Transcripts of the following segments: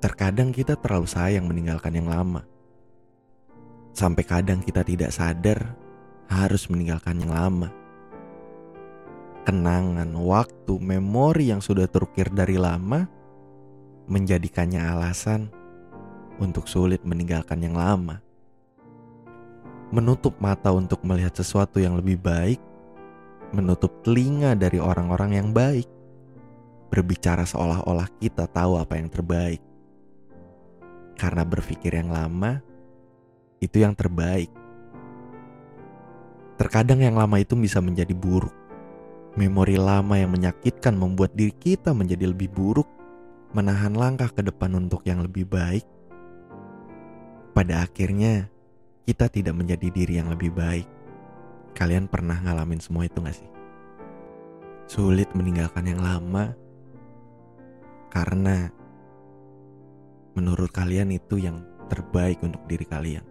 Terkadang kita terlalu sayang meninggalkan yang lama. Sampai kadang kita tidak sadar harus meninggalkan yang lama. Kenangan, waktu, memori yang sudah terukir dari lama menjadikannya alasan untuk sulit meninggalkan yang lama. Menutup mata untuk melihat sesuatu yang lebih baik, menutup telinga dari orang-orang yang baik, berbicara seolah-olah kita tahu apa yang terbaik. Karena berpikir yang lama itu yang terbaik. Terkadang yang lama itu bisa menjadi buruk. Memori lama yang menyakitkan membuat diri kita menjadi lebih buruk, menahan langkah ke depan untuk yang lebih baik. Pada akhirnya, kita tidak menjadi diri yang lebih baik. Kalian pernah ngalamin semua itu gak sih? Sulit meninggalkan yang lama karena menurut kalian itu yang terbaik untuk diri kalian.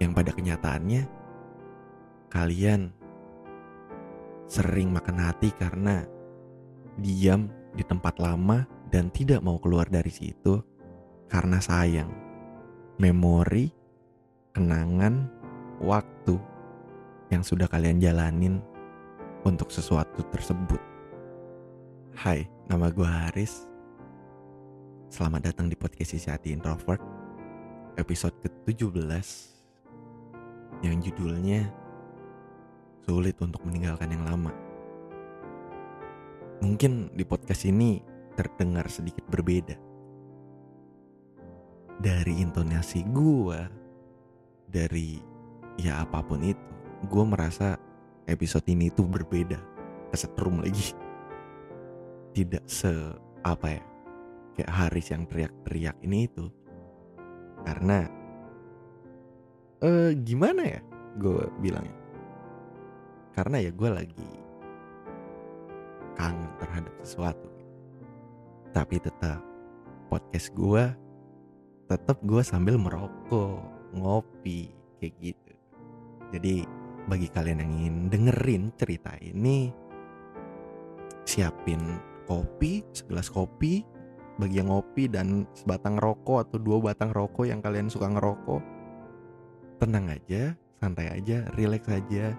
Yang pada kenyataannya, kalian sering makan hati karena diam di tempat lama dan tidak mau keluar dari situ karena sayang. Memori, kenangan, waktu yang sudah kalian jalanin untuk sesuatu tersebut. Hai, nama gue Haris. Selamat datang di podcast Isi Hati Introvert. Episode ke-17 Yang judulnya Sulit untuk meninggalkan yang lama. Mungkin di podcast ini terdengar sedikit berbeda. Dari intonasi gue Dari ya apa pun itu Gue merasa episode ini tuh berbeda Kesetrum lagi. Tidak se apa ya kayak Haris yang teriak-teriak ini itu. Karena eh gimana ya gue bilangnya? Karena ya gue lagi kangen terhadap sesuatu. Tapi tetap podcast gue tetap gue sambil merokok ngopi kayak gitu. Jadi bagi kalian yang ingin dengerin cerita ini siapin kopi segelas kopi bagi yang ngopi dan sebatang rokok atau dua batang rokok yang kalian suka ngerokok tenang aja santai aja relax aja.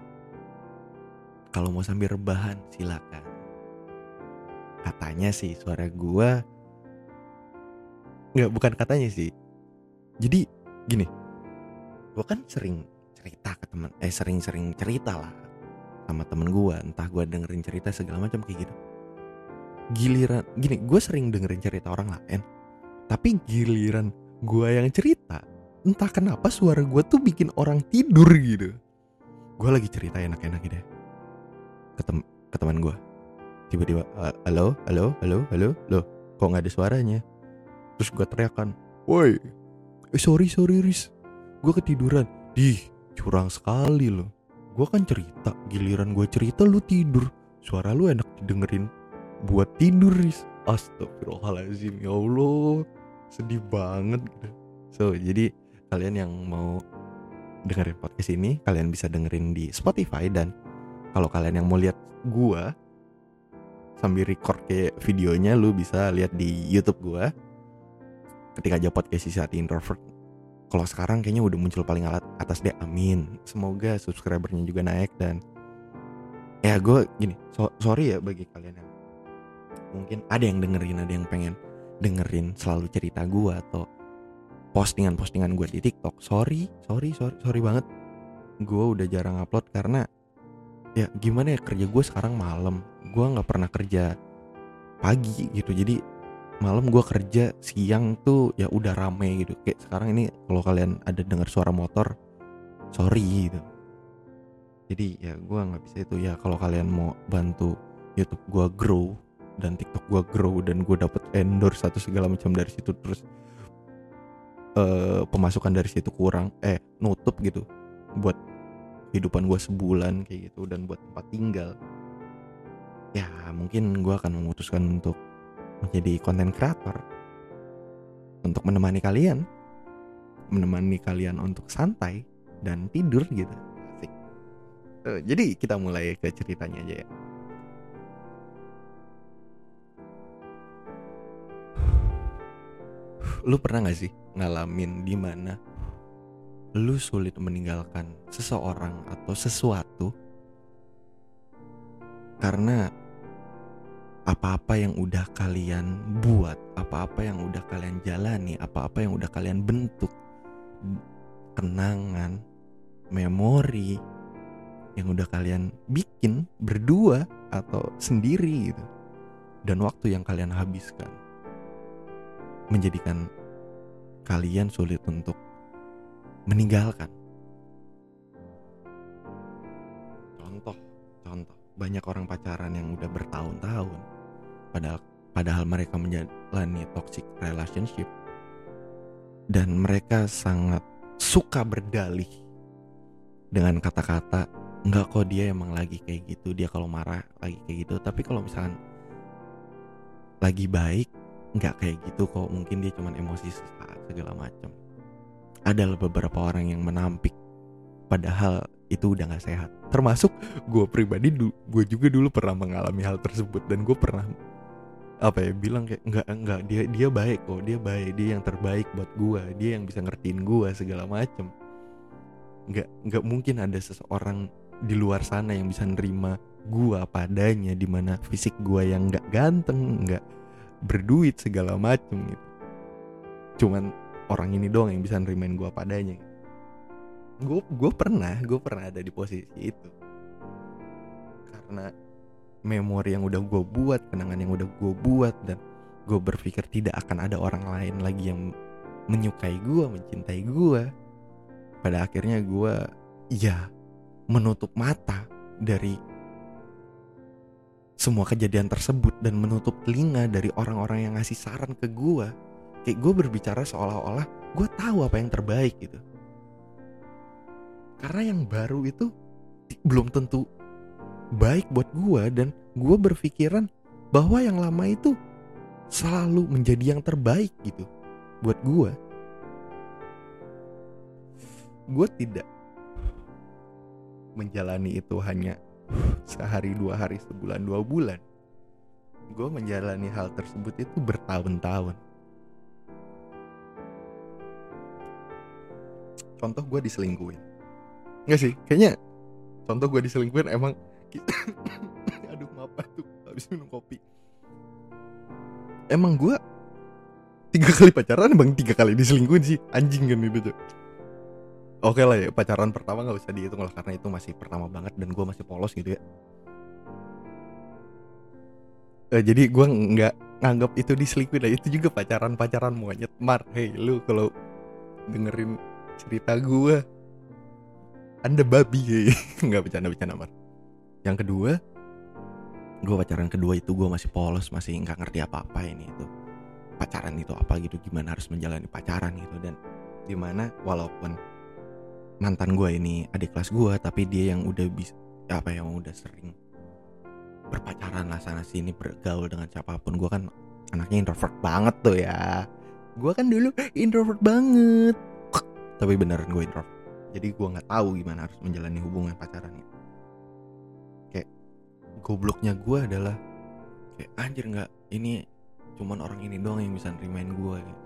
Kalau mau sambil rebahan silakan. Katanya sih suara gua nggak bukan katanya sih. Jadi gini. Gua kan sering cerita ke teman eh sering-sering cerita lah sama temen gua. Entah gua dengerin cerita segala macam kayak gitu giliran gini gue sering dengerin cerita orang lain tapi giliran gue yang cerita entah kenapa suara gue tuh bikin orang tidur gitu. Gue lagi cerita enak-enak gitu ya ke, tem ke teman gue tiba-tiba halo halo halo halo lo kok nggak ada suaranya? Terus gue teriakan woi eh, sorry sorry Riz. Gue ketiduran. Dih curang sekali lo gue kan cerita giliran gue cerita lu tidur. Suara lu enak didengerin buat tidur Riz. Astagfirullahaladzim ya Allah. Sedih banget gitu. So jadi kalian yang mau dengerin podcast ini kalian bisa dengerin di Spotify. Dan kalau kalian yang mau lihat gua sambil record kayak videonya lu bisa lihat di YouTube gua. Ketika aja podcast isi hati introvert kalau sekarang kayaknya udah muncul paling alat atas deh amin. Semoga subscribernya juga naik dan ya gue gini so, sorry ya bagi kalian yang mungkin ada yang dengerin ada yang pengen dengerin selalu cerita gue atau postingan-postingan gue di TikTok. Sorry sorry sorry sorry banget. Gue udah jarang upload karena ya gimana ya kerja gue sekarang malam. Gue nggak pernah kerja pagi gitu. Jadi malam gue kerja siang tuh ya udah rame gitu. Kayak sekarang ini kalau kalian ada dengar suara motor sorry gitu. Jadi ya gue nggak bisa itu. Ya kalau kalian mau bantu YouTube gue grow dan TikTok gue grow dan gue dapet endorse satu segala macam dari situ terus uh, pemasukan dari situ kurang eh nutup gitu buat kehidupan gue sebulan kayak gitu dan buat tempat tinggal. Ya mungkin gue akan memutuskan untuk menjadi konten kreator untuk menemani kalian. Menemani kalian untuk santai dan tidur gitu. Uh, jadi kita mulai ke ceritanya aja ya lu pernah gak sih ngalamin di mana lu sulit meninggalkan seseorang atau sesuatu karena apa-apa yang udah kalian buat, apa-apa yang udah kalian jalani, apa-apa yang udah kalian bentuk, kenangan, memori yang udah kalian bikin berdua atau sendiri gitu. Dan waktu yang kalian habiskan menjadikan kalian sulit untuk meninggalkan. Contoh, contoh, banyak orang pacaran yang udah bertahun-tahun padahal padahal mereka menjalani toxic relationship dan mereka sangat suka berdalih dengan kata-kata enggak kok dia emang lagi kayak gitu dia kalau marah lagi kayak gitu tapi kalau misalkan lagi baik nggak kayak gitu kok. Mungkin dia cuma emosi sesaat segala macam ada beberapa orang yang menampik. Padahal itu udah nggak sehat. Termasuk gue pribadi gue juga dulu pernah mengalami hal tersebut. Dan gue pernah apa ya bilang kayak nggak nggak dia dia baik kok. Dia baik dia yang terbaik buat gue dia yang bisa ngertiin gue segala macem. Nggak nggak mungkin ada seseorang di luar sana yang bisa nerima gue padanya di mana fisik gue yang nggak ganteng nggak berduit segala macem gitu. Cuman orang ini doang yang bisa nerimain gue padanya. Gue gue pernah gue pernah ada di posisi itu. Karena memori yang udah gue buat kenangan yang udah gue buat dan gue berpikir tidak akan ada orang lain lagi yang menyukai gue mencintai gue pada akhirnya gue ya menutup mata dari semua kejadian tersebut dan menutup telinga dari orang-orang yang ngasih saran ke gue kayak gue berbicara seolah-olah gue tahu apa yang terbaik gitu. Karena yang baru itu belum tentu baik buat gue dan gue berpikiran bahwa yang lama itu selalu menjadi yang terbaik gitu buat gue gue tidak menjalani itu hanya sehari dua hari sebulan dua bulan. Gue menjalani hal tersebut itu bertahun-tahun. Contoh gue diselingkuhin. Enggak sih? Kayaknya contoh gue diselingkuhin emang aduh maaf tuh habis minum kopi. Emang gue tiga kali pacaran bang tiga kali diselingkuhin sih? Anjing kan itu tuh oke lah ya pacaran pertama nggak usah dihitung lah karena itu masih pertama banget dan gue masih polos gitu ya. Uh, jadi gue nggak nganggap itu diselingkuhin lah itu juga pacaran pacaran monyet. Mar hey lu kalau dengerin cerita gue anda babi hey. nggak bercanda bercanda mar. Yang kedua gue pacaran kedua itu gue masih polos masih nggak ngerti apa apa ini itu. Pacaran itu apa gitu gimana harus menjalani pacaran gitu dan di mana walaupun mantan gue ini adik kelas gue tapi dia yang udah bisa apa yang udah sering berpacaran lah sana sini bergaul dengan siapa pun. Gue kan anaknya introvert banget tuh ya. Gue kan dulu introvert banget. Tapi beneran gue introvert. Jadi gue nggak tahu gimana harus menjalani hubungan pacaran itu kayak gobloknya gue adalah kayak anjir nggak ini cuman orang ini doang yang bisa nerimain gue gitu.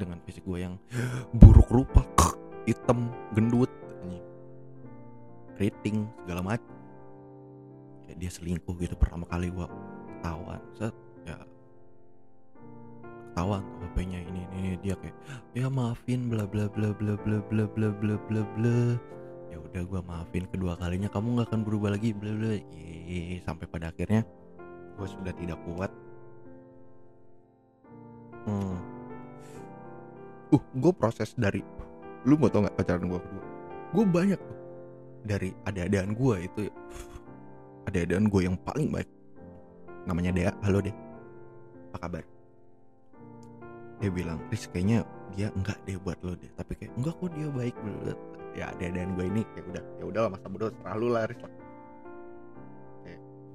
Dengan fisik gue yang buruk rupa hitam gendut rating segala macam. Kayak dia selingkuh gitu pertama kali gua ketahuan. Set ya. Ketahuan HP-nya ini, ini ini dia kayak ya maafin bla bla bla bla bla bla bla bla bla bla. Ya udah gua maafin kedua kalinya kamu nggak akan berubah lagi bla bla sampai pada akhirnya gue sudah tidak kuat. Hmm. uh gue proses dari lu mau tau nggak pacaran gue kedua gue banyak tuh. Dari ada-adaan gue itu ada-adaan gue yang paling baik namanya Dea. Halo deh apa kabar? Dia bilang Riz kayaknya dia enggak deh buat lo deh. Tapi kayak enggak kok dia baik banget. Ya ada-adaan gue ini kayak udah ya udah masa bodoh terlalu lah Riz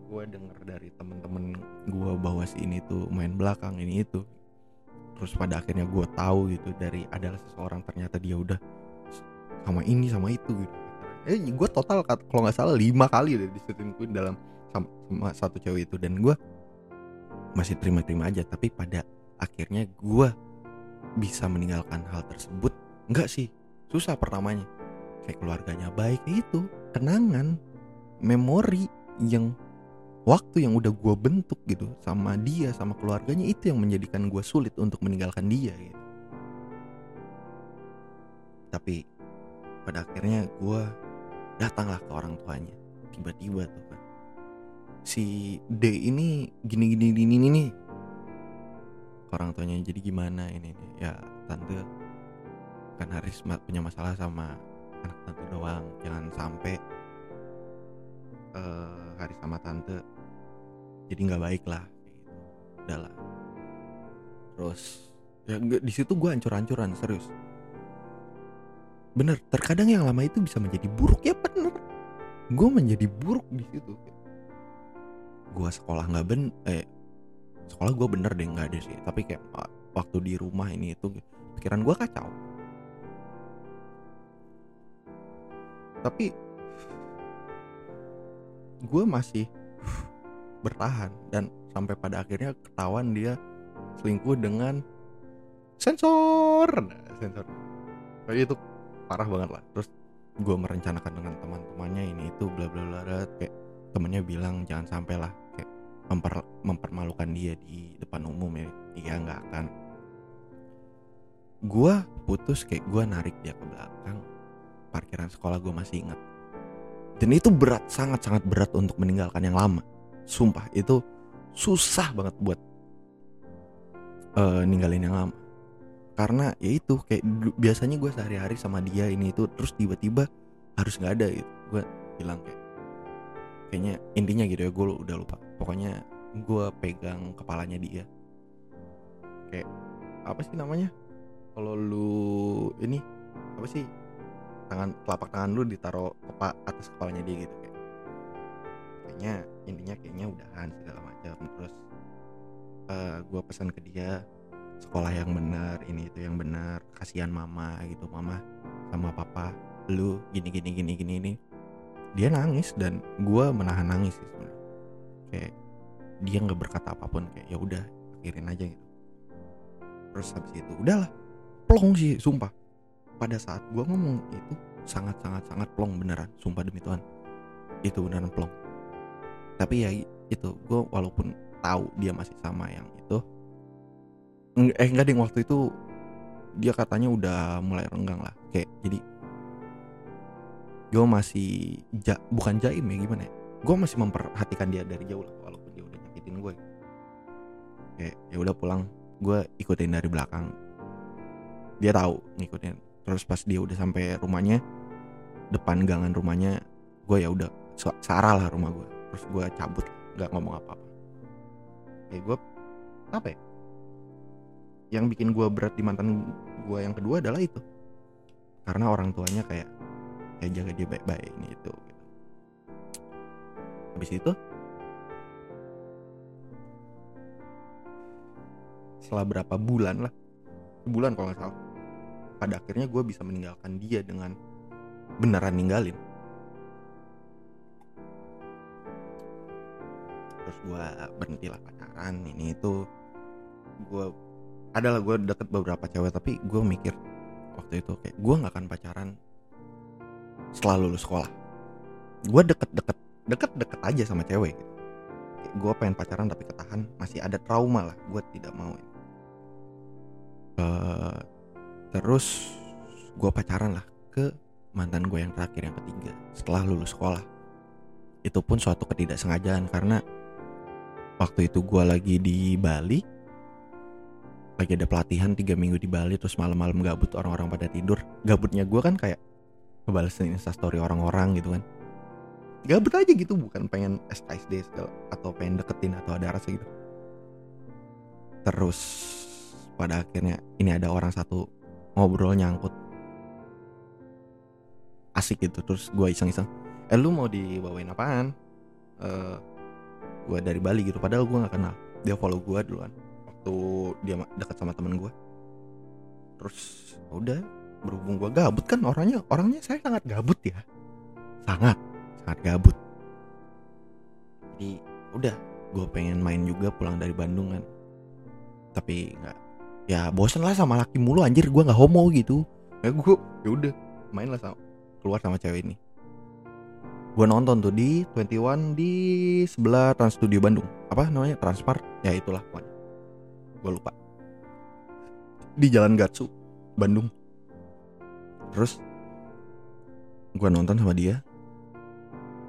gue denger dari temen-temen gue bahwa si ini tuh main belakang ini itu terus pada akhirnya gue tahu gitu dari adalah seseorang ternyata dia udah sama ini sama itu gitu. Eh gue total kalau nggak salah lima kali udah diselingkuhin dalam sama, sama satu cewek itu dan gue masih terima-terima aja. Tapi pada akhirnya gue bisa meninggalkan hal tersebut enggak sih? Susah pertamanya. Kayak keluarganya baik itu kenangan memori yang waktu yang udah gue bentuk gitu sama dia sama keluarganya itu yang menjadikan gue sulit untuk meninggalkan dia gitu. Tapi pada akhirnya gue datanglah ke orang tuanya tiba-tiba tuh kan si D ini gini gini gini ini nih orang tuanya jadi gimana ini? Nih ya tante kan Haris punya masalah sama anak tante doang. Jangan sampai uh, Haris sama tante jadi nggak baik lah gitu. udahlah terus ya di situ gue ancur-ancuran serius. Bener terkadang yang lama itu bisa menjadi buruk ya bener. Gue menjadi buruk di situ. Gue sekolah nggak ben eh sekolah gue bener deh nggak ada sih. Tapi kayak waktu di rumah ini itu pikiran gue kacau. Tapi gue masih bertahan. Dan sampai pada akhirnya ketahuan dia selingkuh dengan sensor. Nah, sensor. Kayak itu parah banget lah. Terus gue merencanakan dengan teman-temannya ini itu bla bla bla kayak temennya bilang jangan sampai lah. Kayak memper, mempermalukan dia di depan umum ya. Iya nggak akan. Gue putus kayak gue narik dia ke belakang. Parkiran sekolah gue masih ingat. Dan itu berat sangat sangat berat untuk meninggalkan yang lama sumpah itu susah banget buat uh, ninggalin yang lama. Karena ya itu kayak biasanya gue sehari-hari sama dia ini itu terus tiba-tiba harus nggak ada gitu. Gue bilang kayak kayaknya intinya gitu ya gue udah lupa. Pokoknya gue pegang kepalanya dia. Kayak apa sih namanya? Kalau lu ini apa sih? Tangan telapak tangan lu ditaruh kepa atas kepalanya dia gitu kayaknya intinya kayaknya udahan segala macam terus uh, eh, gue pesan ke dia sekolah yang benar ini itu yang benar kasihan mama gitu mama sama papa lu gini gini gini gini ini dia nangis dan gue menahan nangis sih kayak dia nggak berkata apa pun kayak ya udah akhirin aja gitu. Terus habis itu udahlah. Plong sih sumpah. Pada saat gue ngomong itu sangat sangat sangat plong beneran sumpah demi Tuhan. Itu beneran plong tapi ya itu gue walaupun tahu dia masih sama yang itu eh enggak ding waktu itu dia katanya udah mulai renggang lah kayak jadi gue masih ja, bukan jaim ya gimana ya gue masih memperhatikan dia dari jauh lah walaupun dia udah nyakitin gue kayak ya udah pulang gue ikutin dari belakang. Dia tahu ngikutin terus pas dia udah sampai rumahnya depan gangan rumahnya gue ya udah searah lah rumah gue terus gue cabut nggak ngomong apa-apa. Kayak gue apa ya? Yang bikin gue berat di mantan gue yang kedua adalah itu. Karena orang tuanya kayak kayak jaga dia baik-baik ini itu habis itu setelah berapa bulan lah bulan kalau nggak salah pada akhirnya gue bisa meninggalkan dia dengan beneran ninggalin gue berhenti lah pacaran ini itu gue adalah gue deket beberapa cewek tapi gue mikir waktu itu kayak gue nggak akan pacaran setelah lulus sekolah. Gue deket-deket deket-deket aja sama cewek gitu. gue pengen pacaran tapi ketahan masih ada trauma lah gue tidak mau uh, terus gue pacaran lah ke mantan gue yang terakhir yang ketiga setelah lulus sekolah. Itu pun suatu ketidaksengajaan karena waktu itu gue lagi di Bali. Lagi ada pelatihan tiga minggu di Bali terus malam-malam gabut orang-orang pada tidur. Gabutnya gue kan kayak ngebalesin instastory orang-orang gitu kan. Gabut aja gitu bukan pengen SKSD atau pengen deketin atau ada rasa gitu. Terus pada akhirnya ini ada orang satu ngobrol nyangkut. Asik gitu terus gue iseng-iseng eh lu mau dibawain apaan? Uh, gue dari Bali gitu padahal gue nggak kenal. Dia follow gue duluan waktu dia dekat sama temen gue terus ya udah berhubung gue gabut kan orangnya orangnya saya sangat gabut ya. Sangat sangat gabut. Jadi udah gue pengen main juga pulang dari Bandung kan. Tapi nggak ya bosen lah sama laki mulu anjir gue nggak homo gitu. Ya gue ya udah main lah sama keluar sama cewek ini gue nonton tuh di 21 di sebelah Trans Studio Bandung. Apa namanya? Transpart ya itulah pokoknya. Gue lupa. Di Jalan Gatsu Bandung. Terus gue nonton sama dia.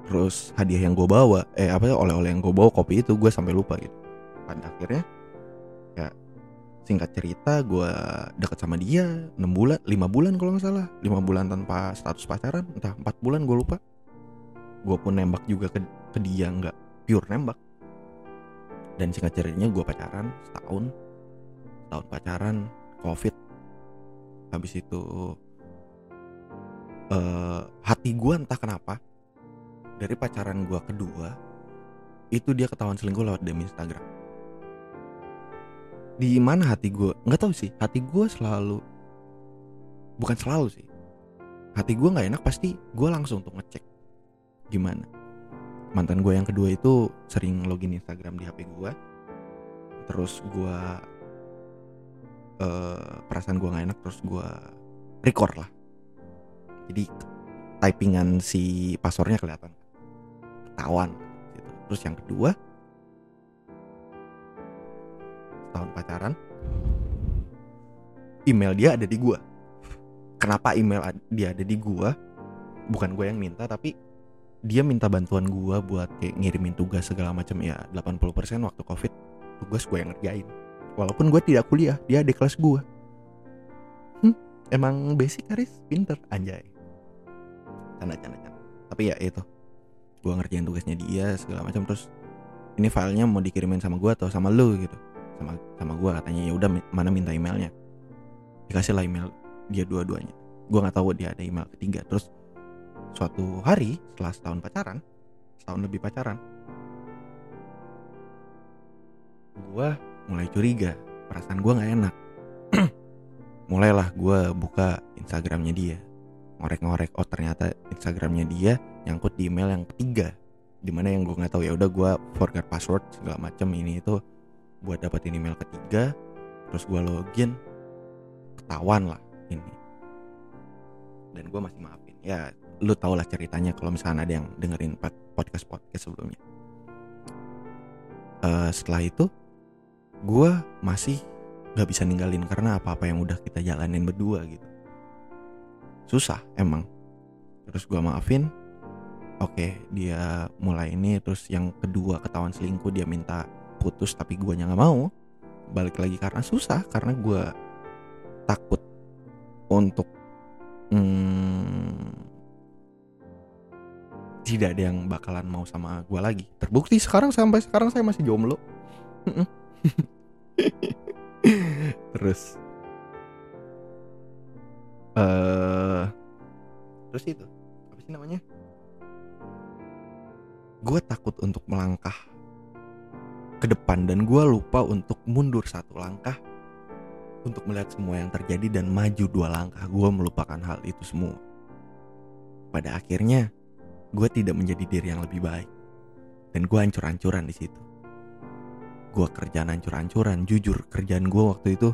Terus hadiah yang gue bawa eh apa ya oleh-oleh yang gue bawa kopi itu gue sampai lupa gitu. Pada akhirnya ya singkat cerita gue deket sama dia 6 bulan 5 bulan kalau nggak salah. 5 bulan tanpa status pacaran entah 4 bulan gue lupa gue pun nembak juga ke, ke dia nggak pure nembak. Dan singkat ceritanya gue pacaran setahun. Setahun pacaran covid. Habis itu uh, hati gue entah kenapa dari pacaran gue kedua itu dia ketahuan selingkuh lewat DM Instagram. Di mana hati gue nggak tahu sih hati gue selalu bukan selalu sih. Hati gue nggak enak pasti gue langsung untuk ngecek gimana? Mantan gue yang kedua itu sering login Instagram di HP gue terus gue uh, perasaan gue nggak enak terus gue record lah. Jadi typingan si passwordnya kelihatan ketahuan gitu. terus yang kedua tahun pacaran email dia ada di gua. Kenapa email dia ada di gua? Bukan gue yang minta tapi dia minta bantuan gua buat kayak ngirimin tugas segala macam ya 80% waktu covid tugas gue yang ngerjain. Walaupun gue tidak kuliah dia di kelas gue hmm, emang basic Haris pinter anjay. Canda canda canda. Tapi ya itu. Gue ngerjain tugasnya dia segala macam terus ini filenya mau dikirimin sama gue atau sama lu gitu. Sama sama gue katanya. Ya udah mana minta emailnya? Dikasih lah email dia dua-duanya. Gue nggak tahu dia ada email ketiga. Terus suatu hari setelah setahun pacaran setahun lebih pacaran gue mulai curiga perasaan gue nggak enak. Mulailah gue buka instagramnya dia ngorek-ngorek oh ternyata instagramnya dia nyangkut di email yang ketiga di mana yang gue nggak tahu ya udah gue forget password segala macam ini itu buat dapetin email ketiga terus gue login ketahuan lah ini. Dan gue masih maafin ya lu tau lah ceritanya kalau misalnya ada yang dengerin podcast podcast sebelumnya. Uh, setelah itu gue masih nggak bisa ninggalin karena apa apa yang udah kita jalanin berdua gitu. Susah emang. Terus gue maafin. Oke dia mulai ini terus yang kedua ketahuan selingkuh dia minta putus tapi gue nggak mau. Balik lagi karena susah karena gue takut untuk hmm, tidak ada yang bakalan mau sama gue lagi. Terbukti sekarang sampai sekarang saya masih jomblo. Terus. Uh, terus itu. Apa sih namanya? Gue takut untuk melangkah ke depan dan gue lupa untuk mundur satu langkah untuk melihat semua yang terjadi dan maju dua langkah. Gue melupakan hal itu semua. Pada akhirnya gue tidak menjadi diri yang lebih baik. Dan gue hancur-hancuran di situ. Gue kerjaan hancur-hancuran. Jujur kerjaan gue waktu itu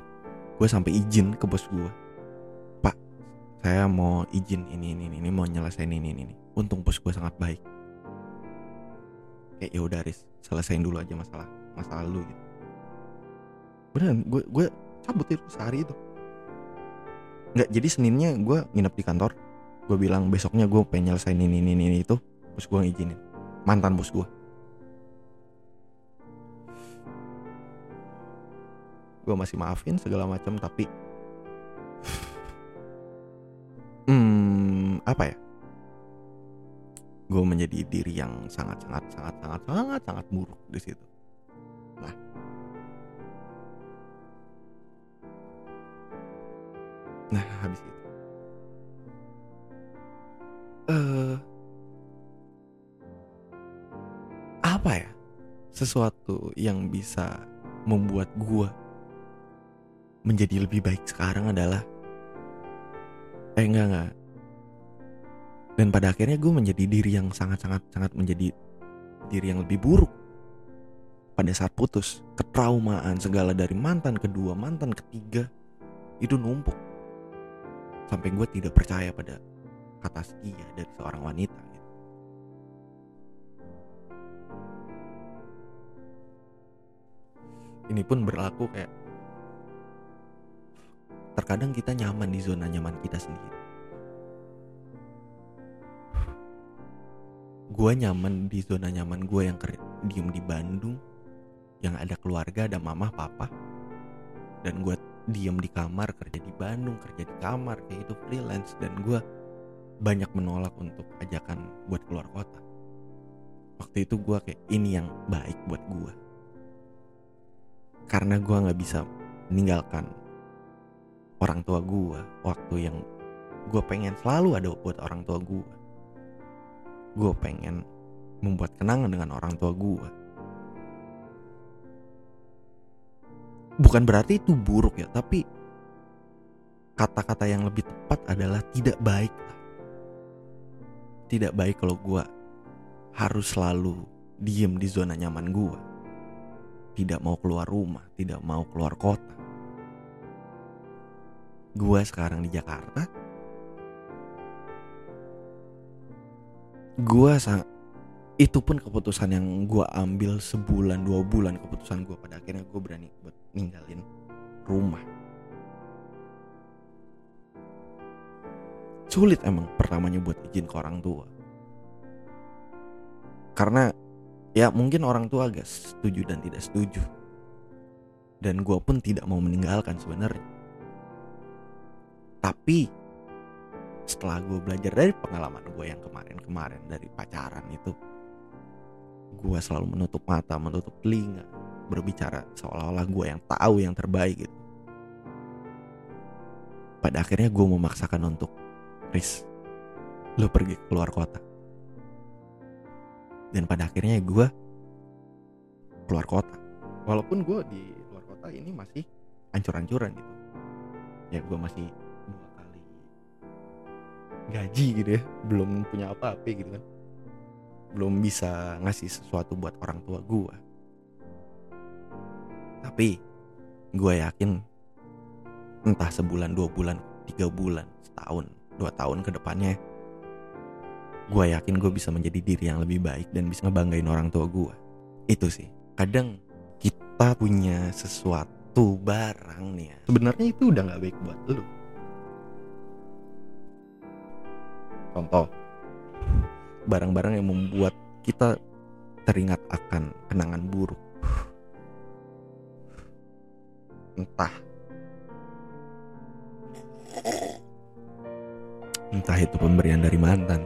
gue sampai izin ke bos gue pak saya mau izin ini ini ini mau nyelesain ini ini, ini. untung bos gue sangat baik. Kayak ya udah Riz selesaiin dulu aja masalah masalah lu gitu. Beneran gue gue cabut itu sehari itu. Nggak jadi seninnya gue nginep di kantor gue bilang besoknya gue pengen nyelesain ini ini ini itu. Bos gue ngizinin. Mantan bos gue gue masih maafin segala macam tapi hmm apa ya? Gue menjadi diri yang sangat sangat sangat sangat sangat sangat buruk di situ. Nah, nah habis itu, sesuatu yang bisa membuat gue menjadi lebih baik sekarang adalah eh enggak enggak. Dan pada akhirnya gue menjadi diri yang sangat-sangat sangat menjadi diri yang lebih buruk. Pada saat putus ketraumaan segala dari mantan kedua mantan ketiga itu numpuk. Sampai gue tidak percaya pada kata setia dari seorang wanita ini pun berlaku kayak terkadang kita nyaman di zona nyaman kita sendiri. Gue nyaman di zona nyaman gue yang diem di Bandung yang ada keluarga ada mama papa dan gue diem di kamar kerja di Bandung kerja di kamar kayak itu freelance dan gue banyak menolak untuk ajakan buat keluar kota. Waktu itu gue kayak ini yang baik buat gue karena gue nggak bisa meninggalkan orang tua gue waktu yang gue pengen. Selalu ada buat orang tua gue gue pengen membuat kenangan dengan orang tua gue bukan berarti itu buruk ya tapi kata-kata yang lebih tepat adalah tidak baik tidak baik kalau gue harus selalu diem di zona nyaman gue tidak mau keluar rumah tidak mau keluar kota. Gue sekarang di Jakarta. Gue sangat itu pun keputusan yang gue ambil sebulan dua bulan keputusan gue pada akhirnya gue berani buat ninggalin rumah. Sulit emang pertamanya buat izin ke orang tua. Karena ya mungkin orang tua agak setuju dan tidak setuju dan gue pun tidak mau meninggalkan sebenarnya tapi setelah gue belajar dari pengalaman gue yang kemarin-kemarin dari pacaran itu gue selalu menutup mata, menutup telinga, berbicara seolah-olah gue yang tahu yang terbaik gitu. Pada akhirnya gue memaksakan untuk, Riz, lo pergi keluar kota. Dan pada akhirnya gue keluar kota. Walaupun gue di luar kota ini masih ancur-ancuran gitu. Ya gue masih dua kali gaji gitu ya, belum punya apa-apa gitu kan belum bisa ngasih sesuatu buat orang tua gue. Tapi gue yakin entah sebulan, dua bulan, tiga bulan, setahun, dua tahun ke depannya, gue yakin gue bisa menjadi diri yang lebih baik dan bisa ngebanggain orang tua gue. Itu sih. Kadang kita punya sesuatu barang nih ya. Sebenarnya itu udah gak baik buat lu. Contoh, barang-barang yang membuat kita teringat akan kenangan buruk. Entah entah itu pemberian dari mantan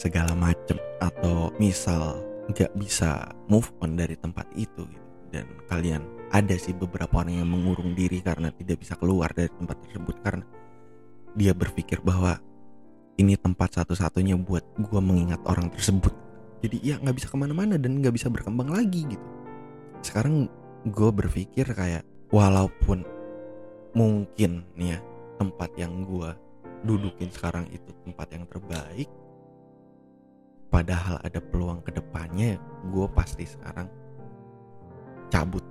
segala macem atau misal nggak bisa move on dari tempat itu gitu. dan kalian ada sih beberapa orang yang mengurung diri karena tidak bisa keluar dari tempat tersebut karena dia berpikir bahwa ini tempat satu-satunya buat gue mengingat orang tersebut jadi ya nggak bisa ke mana-mana dan nggak bisa berkembang lagi gitu sekarang gue berpikir kayak walaupun mungkin nih ya tempat yang gue dudukin sekarang itu tempat yang terbaik padahal ada peluang ke depannya gue pasti sekarang cabut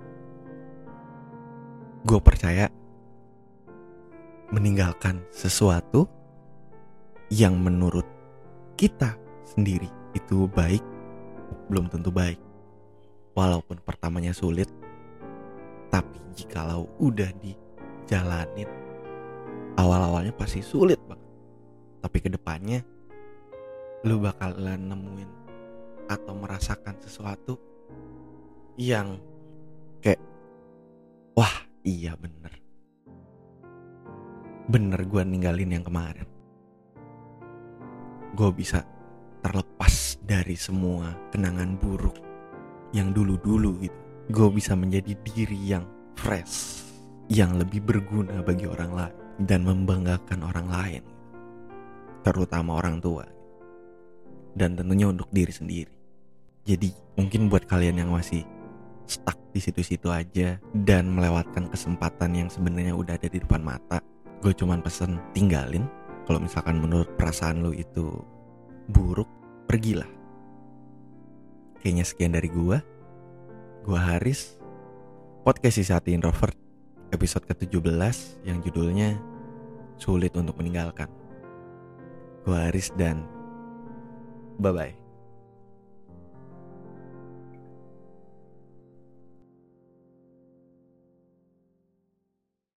gue percaya meninggalkan sesuatu yang menurut kita sendiri itu baik belum tentu baik. Walaupun pertamanya sulit, tapi jikalau udah dijalanin awal-awalnya pasti sulit banget. Tapi ke depannya lu bakalan nemuin atau merasakan sesuatu yang kayak wah iya bener. Bener gue ninggalin yang kemarin. Gue bisa terlepas dari semua kenangan buruk yang dulu-dulu gitu. Gue bisa menjadi diri yang fresh, yang lebih berguna bagi orang lain dan membanggakan orang lain, terutama orang tua, dan tentunya untuk diri sendiri. Jadi mungkin buat kalian yang masih stuck di situ-situ aja dan melewatkan kesempatan yang sebenarnya udah ada di depan mata, gue cuman pesen tinggalin. Kalau misalkan menurut perasaan lu itu buruk, pergilah. Kayaknya sekian dari gua. Gua Haris Podcast Sisi Hati Introvert Episode ke-17 yang judulnya Sulit untuk meninggalkan Gua Haris dan Bye-bye